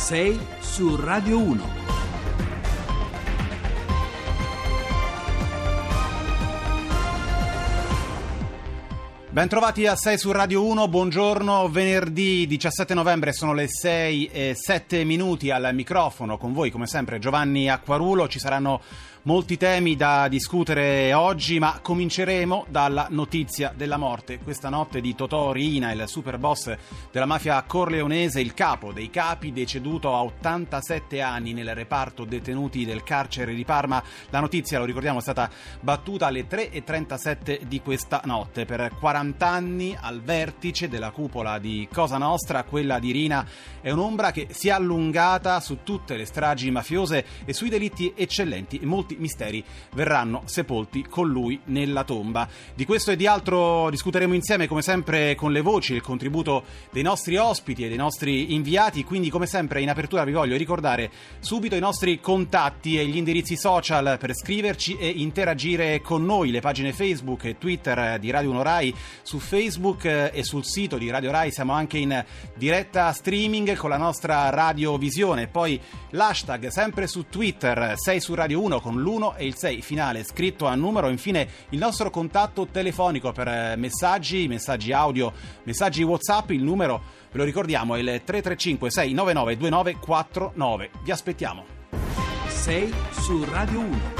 6 su Radio 1. Bentrovati a 6 su Radio 1, buongiorno, venerdì 17 novembre sono le 6 e 7 minuti al microfono con voi come sempre Giovanni Acquarulo, ci saranno molti temi da discutere oggi, ma cominceremo dalla notizia della morte. Questa notte di Totò Riina, il super boss della mafia corleonese, il capo dei capi, deceduto a 87 anni nel reparto detenuti del carcere di Parma. La notizia, lo ricordiamo, è stata battuta alle 3.37 di questa notte. Per 40 anni al vertice della cupola di Cosa Nostra, quella di Rina è un'ombra che si è allungata su tutte le stragi mafiose e sui delitti eccellenti. Molti molti misteri verranno sepolti con lui nella tomba. Di questo e di altro discuteremo insieme, come sempre, con le voci e il contributo dei nostri ospiti e dei nostri inviati. Quindi, come sempre, in apertura vi voglio ricordare subito i nostri contatti e gli indirizzi social per scriverci e interagire con noi. Le pagine Facebook e Twitter di Radio 1 Rai su Facebook eh, e sul sito di Radio Rai. Siamo anche in diretta streaming con la nostra radiovisione. Poi l'hashtag sempre su Twitter 6 su Radio 1 con l'1 e il 6 finale scritto a numero. Infine il nostro contatto telefonico per eh, messaggi, messaggi audio, messaggi WhatsApp. Il numero, ve lo ricordiamo, è il 335 699 2949. Vi aspettiamo. 6 su Radio 1.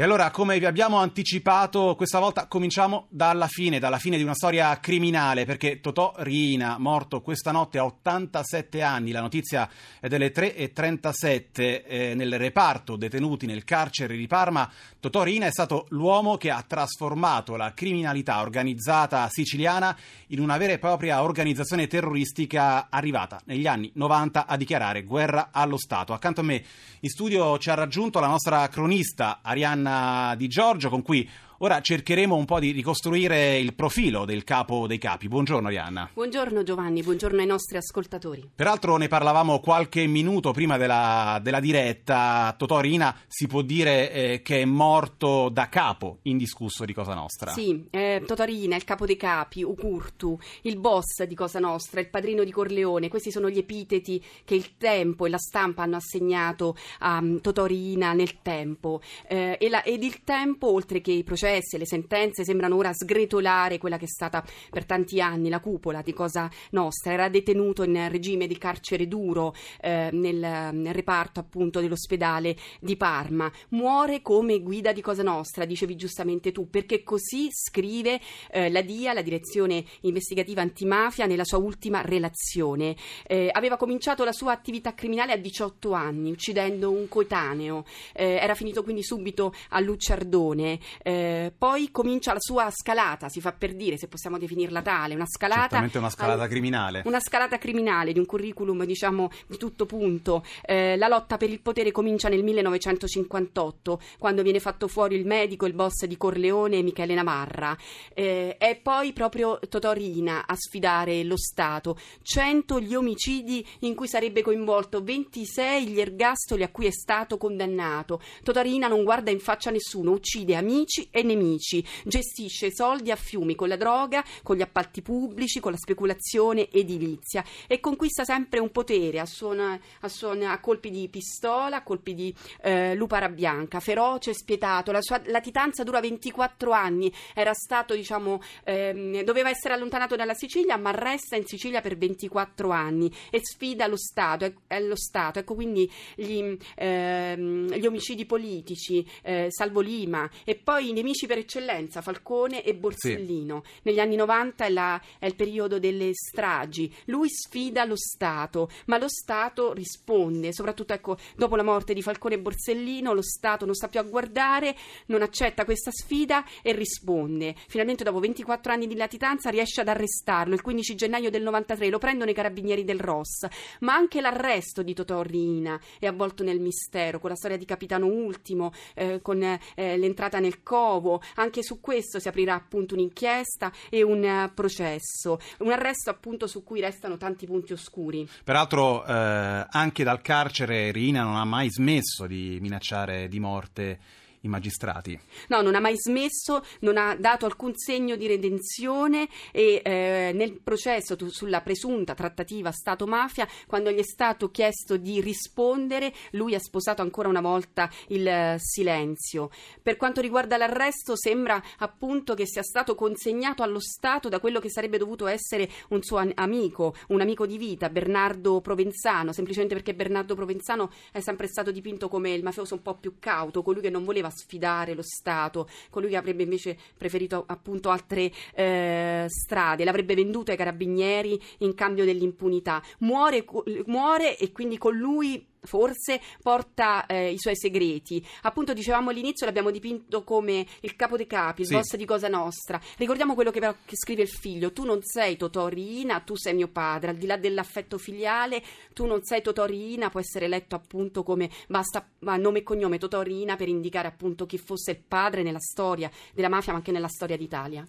E allora, come vi abbiamo anticipato, questa volta cominciamo dalla fine, dalla fine di una storia criminale, perché Totò Riina, morto questa notte a 87 anni, la notizia è delle 3.37 eh, nel reparto detenuti nel carcere di Parma, Totò Riina è stato l'uomo che ha trasformato la criminalità organizzata siciliana in una vera e propria organizzazione terroristica arrivata negli anni 90 a dichiarare guerra allo Stato. Accanto a me in studio ci ha raggiunto la nostra cronista Arianna Di Giorgio, con cui Ora cercheremo un po' di ricostruire il profilo del capo dei capi. Buongiorno Arianna. Buongiorno Giovanni, buongiorno ai nostri ascoltatori. Peraltro ne parlavamo qualche minuto prima della, della diretta. Totò Rina si può dire eh, che è morto da capo, indiscusso di Cosa Nostra. Sì, eh, Totò Rina, il capo dei capi, Ucurtu, il boss di Cosa Nostra, il padrino di Corleone. Questi sono gli epiteti che il tempo e la stampa hanno assegnato a um, Totò Rina nel tempo. Eh, e la, ed il tempo, oltre che i processi processi e le sentenze sembrano ora sgretolare quella che è stata per tanti anni la cupola di Cosa Nostra. Era detenuto in regime di carcere duro eh, nel, nel, reparto appunto dell'ospedale di Parma. Muore come guida di Cosa Nostra, dicevi giustamente tu, perché così scrive eh, la DIA, la direzione investigativa antimafia, nella sua ultima relazione. Eh, aveva cominciato la sua attività criminale a 18 anni, uccidendo un coetaneo. Eh, era finito quindi subito a Lucciardone. Eh, eh, poi comincia la sua scalata, si fa per dire, se possiamo definirla tale, una scalata... Certamente una scalata al, criminale. Una scalata criminale di un curriculum, diciamo, di tutto punto. Eh, la lotta per il potere comincia nel 1958, quando viene fatto fuori il medico, il boss di Corleone, Michele Navarra. Eh, è poi proprio Totò Rina a sfidare lo Stato. 100 gli omicidi in cui sarebbe coinvolto, 26 gli ergastoli a cui è stato condannato. Totò Rina non guarda in faccia nessuno, uccide amici e nemici, gestisce soldi a fiumi con la droga, con gli appalti pubblici, con la speculazione edilizia e conquista sempre un potere a, suona, a, suona, a colpi di pistola, a colpi di eh, lupara bianca, feroce e spietato. La sua latitanza dura 24 anni, era stato, diciamo, ehm, doveva essere allontanato dalla Sicilia, ma resta in Sicilia per 24 anni e sfida lo Stato. È, è lo Stato. Ecco quindi gli, ehm, gli omicidi politici, eh, Salvo Lima e poi i nemici per eccellenza, Falcone e Borsellino. Sì. Negli anni 90 è, la, è, il periodo delle stragi. Lui sfida lo Stato, ma lo Stato risponde, soprattutto ecco, dopo la morte di Falcone e Borsellino, lo Stato non sta più a guardare, non accetta questa sfida e risponde. Finalmente dopo 24 anni di latitanza riesce ad arrestarlo. Il 15 gennaio del 93 lo prendono i carabinieri del Ross, ma anche l'arresto di Totò Rina è avvolto nel mistero, con la storia di Capitano Ultimo, eh, con eh, l'entrata nel covo nuovo. Anche su questo si aprirà appunto un'inchiesta e un uh, processo. Un arresto appunto su cui restano tanti punti oscuri. Peraltro eh, anche dal carcere Rina non ha mai smesso di minacciare di morte i magistrati. No, non ha mai smesso, non ha dato alcun segno di redenzione e eh, nel processo sulla presunta trattativa Stato-mafia, quando gli è stato chiesto di rispondere, lui ha sposato ancora una volta il eh, silenzio. Per quanto riguarda l'arresto, sembra appunto che sia stato consegnato allo Stato da quello che sarebbe dovuto essere un suo amico, un amico di vita, Bernardo Provenzano, semplicemente perché Bernardo Provenzano è sempre stato dipinto come il mafioso un po' più cauto, colui che non voleva sfidare lo Stato, colui che avrebbe invece preferito appunto altre eh, strade, l'avrebbe venduto ai carabinieri in cambio dell'impunità. Muore, muore e quindi con lui forse porta eh, i suoi segreti. Appunto, dicevamo all'inizio, l'abbiamo dipinto come il capo dei capi, il sì. boss di Cosa Nostra. Ricordiamo quello che, che, scrive il figlio: Tu non sei Totò Riina, tu sei mio padre. Al di là dell'affetto filiale, tu non sei Totò Riina, può essere letto appunto come basta nome e cognome Totò Riina per indicare appunto chi fosse il padre nella storia della mafia, ma anche nella storia d'Italia.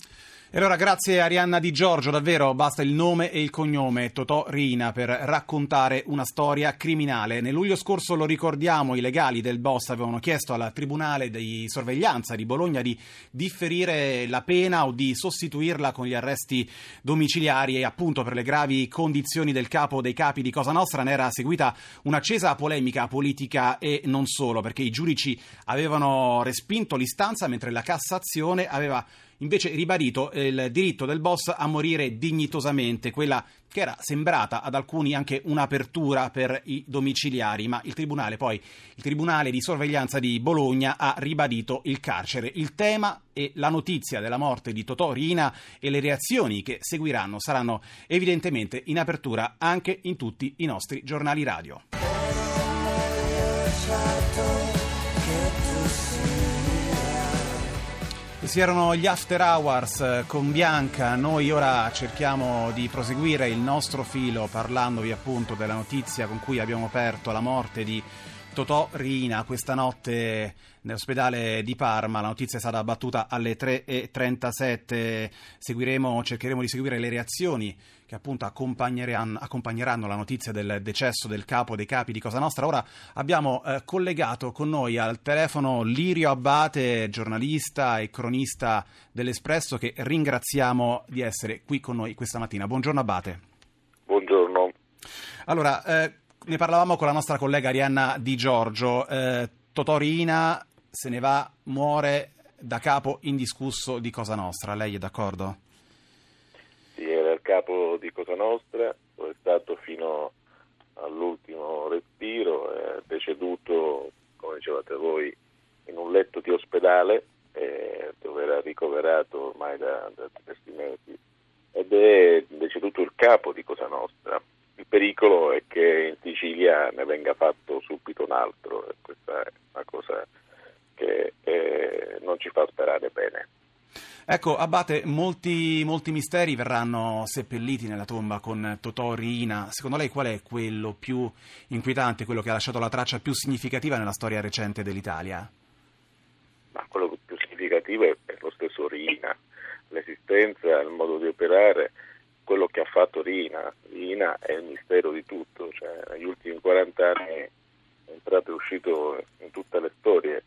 E allora grazie Arianna Di Giorgio, davvero basta il nome e il cognome Totò Rina per raccontare una storia criminale. Nel luglio scorso lo ricordiamo, i legali del boss avevano chiesto al Tribunale di sorveglianza di Bologna di differire la pena o di sostituirla con gli arresti domiciliari. E appunto per le gravi condizioni del capo dei capi di Cosa Nostra ne era seguita un'accesa polemica politica e non solo, perché i giudici avevano respinto l'istanza mentre la Cassazione aveva invece ribadito il diritto del boss a morire dignitosamente, quella che era sembrata ad alcuni anche un'apertura per i domiciliari, ma il tribunale poi, il tribunale di sorveglianza di Bologna ha ribadito il carcere. Il tema e la notizia della morte di Totò Rina e le reazioni che seguiranno saranno evidentemente in apertura anche in tutti i nostri giornali radio. Questi erano gli After Hours eh, con Bianca, noi ora cerchiamo di proseguire il nostro filo parlandovi appunto della notizia con cui abbiamo aperto la morte di Totò Rina questa notte nell'ospedale di Parma. La notizia è stata battuta alle 3.37. Seguiremo, cercheremo di seguire le reazioni che appunto accompagneranno, accompagneranno, la notizia del decesso del capo dei capi di Cosa Nostra. Ora abbiamo eh, collegato con noi al telefono Lirio Abbate, giornalista e cronista dell'Espresso, che ringraziamo di essere qui con noi questa mattina. Buongiorno Abbate. Buongiorno. Allora, eh, ne parlavamo con la nostra collega Arianna Di Giorgio. Eh, Totò Riina se ne va, muore da capo indiscusso di Cosa Nostra. Lei è d'accordo? Sì, era il capo di Cosa Nostra, lo è stato fino all'ultimo respiro, è deceduto, come dicevate voi, in un letto di ospedale eh, dove era ricoverato ormai da, da diversi mesi ed è deceduto il capo di Cosa Nostra pericolo è che in Sicilia ne venga fatto subito un altro e questa è una cosa che eh, non ci fa sperare bene. Ecco, Abate, molti, molti, misteri verranno seppelliti nella tomba con Totò Riina. Secondo lei qual è quello più inquietante, quello che ha lasciato la traccia più significativa nella storia recente dell'Italia? Ma quello più significativo è lo stesso Riina, l'esistenza, il modo di operare quello che ha fatto Rina. Rina è il mistero di tutto, cioè, negli ultimi 40 anni è entrato e uscito in tutte le storie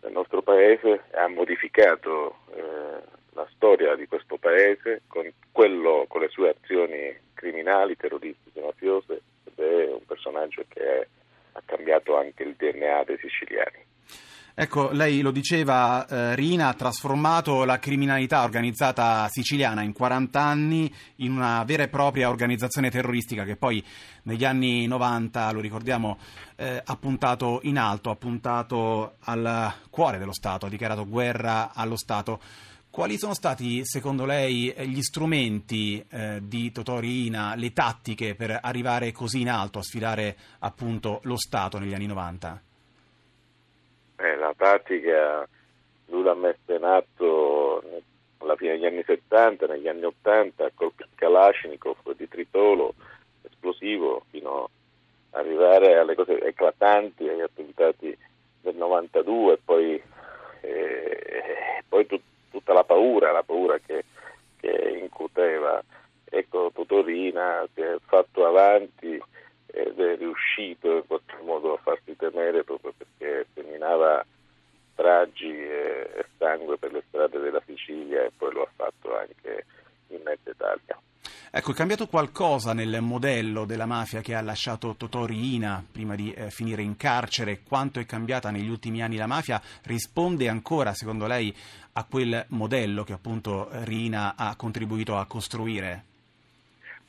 del nostro paese ha modificato eh, la storia di questo paese con, quello, con le sue azioni criminali, terroristiche, mafiose ed è un personaggio che ha cambiato anche il DNA dei siciliani. Ecco, lei lo diceva, eh, Rina ha trasformato la criminalità organizzata siciliana in 40 anni in una vera e propria organizzazione terroristica che poi negli anni 90, lo ricordiamo, eh, ha puntato in alto, ha puntato al cuore dello Stato, ha dichiarato guerra allo Stato. Quali sono stati, secondo lei, gli strumenti eh, di Totò Rina, le tattiche per arrivare così in alto a sfidare appunto lo Stato negli anni 90? La tattica lui l'ha messa in atto alla fine degli anni 70, negli anni 80, col Kalashnikov di Tritolo, esplosivo, fino ad arrivare alle cose eclatanti, agli attentati del 92 e poi, eh, poi tut, tutta la paura, la paura che, che incuteva. Ecco, Totorina si è fatto avanti ed è riuscito in qualche modo a farsi temere proprio perché seminava strane strade della Sicilia e poi lo ha fatto anche in mezza Italia. Ecco, è cambiato qualcosa nel modello della mafia che ha lasciato Totò Riina prima di eh, finire in carcere? Quanto è cambiata negli ultimi anni la mafia? Risponde ancora, secondo lei, a quel modello che appunto Riina ha contribuito a costruire?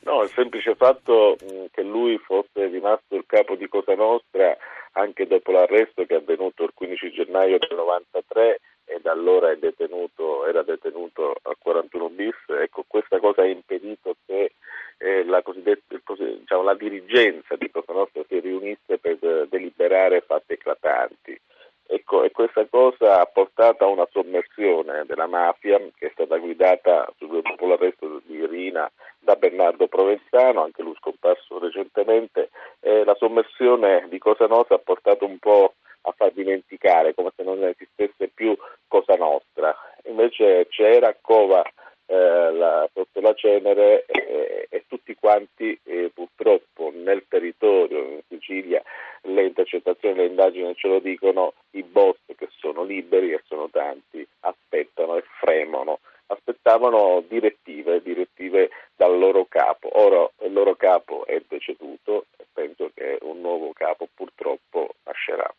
No, il semplice fatto che lui fosse rimasto il capo di Cosa Nostra anche dopo l'arresto che è avvenuto il 15 gennaio del 93 e da allora detenuto, era detenuto a 41 bis, ecco questa cosa ha impedito che eh, la, diciamo, la, dirigenza di Cosa Nostra si riunisse per deliberare fatti eclatanti. Ecco, e questa cosa ha portato a una sommersione della mafia che è stata guidata dopo l'arresto di Rina da Bernardo Provenzano, anche lui scomparso recentemente. Eh, la sommersione di Cosa Nostra ha portato un po' a far dimenticare come se non esistesse più Cosa Nostra. Invece c'era Cova eh, la, sotto la cenere eh, e tutti quanti purtroppo nel territorio in Sicilia le intercettazioni, le indagini ce lo dicono, i boss che sono liberi e sono tanti aspettano e fremono, aspettavano direttive, direttive dal loro capo. Ora il loro capo è deceduto e penso che un nuovo capo purtroppo nascerà.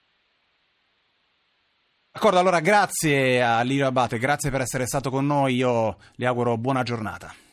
D'accordo, allora grazie a Lirio Abate, grazie per essere stato con noi, io le auguro buona giornata.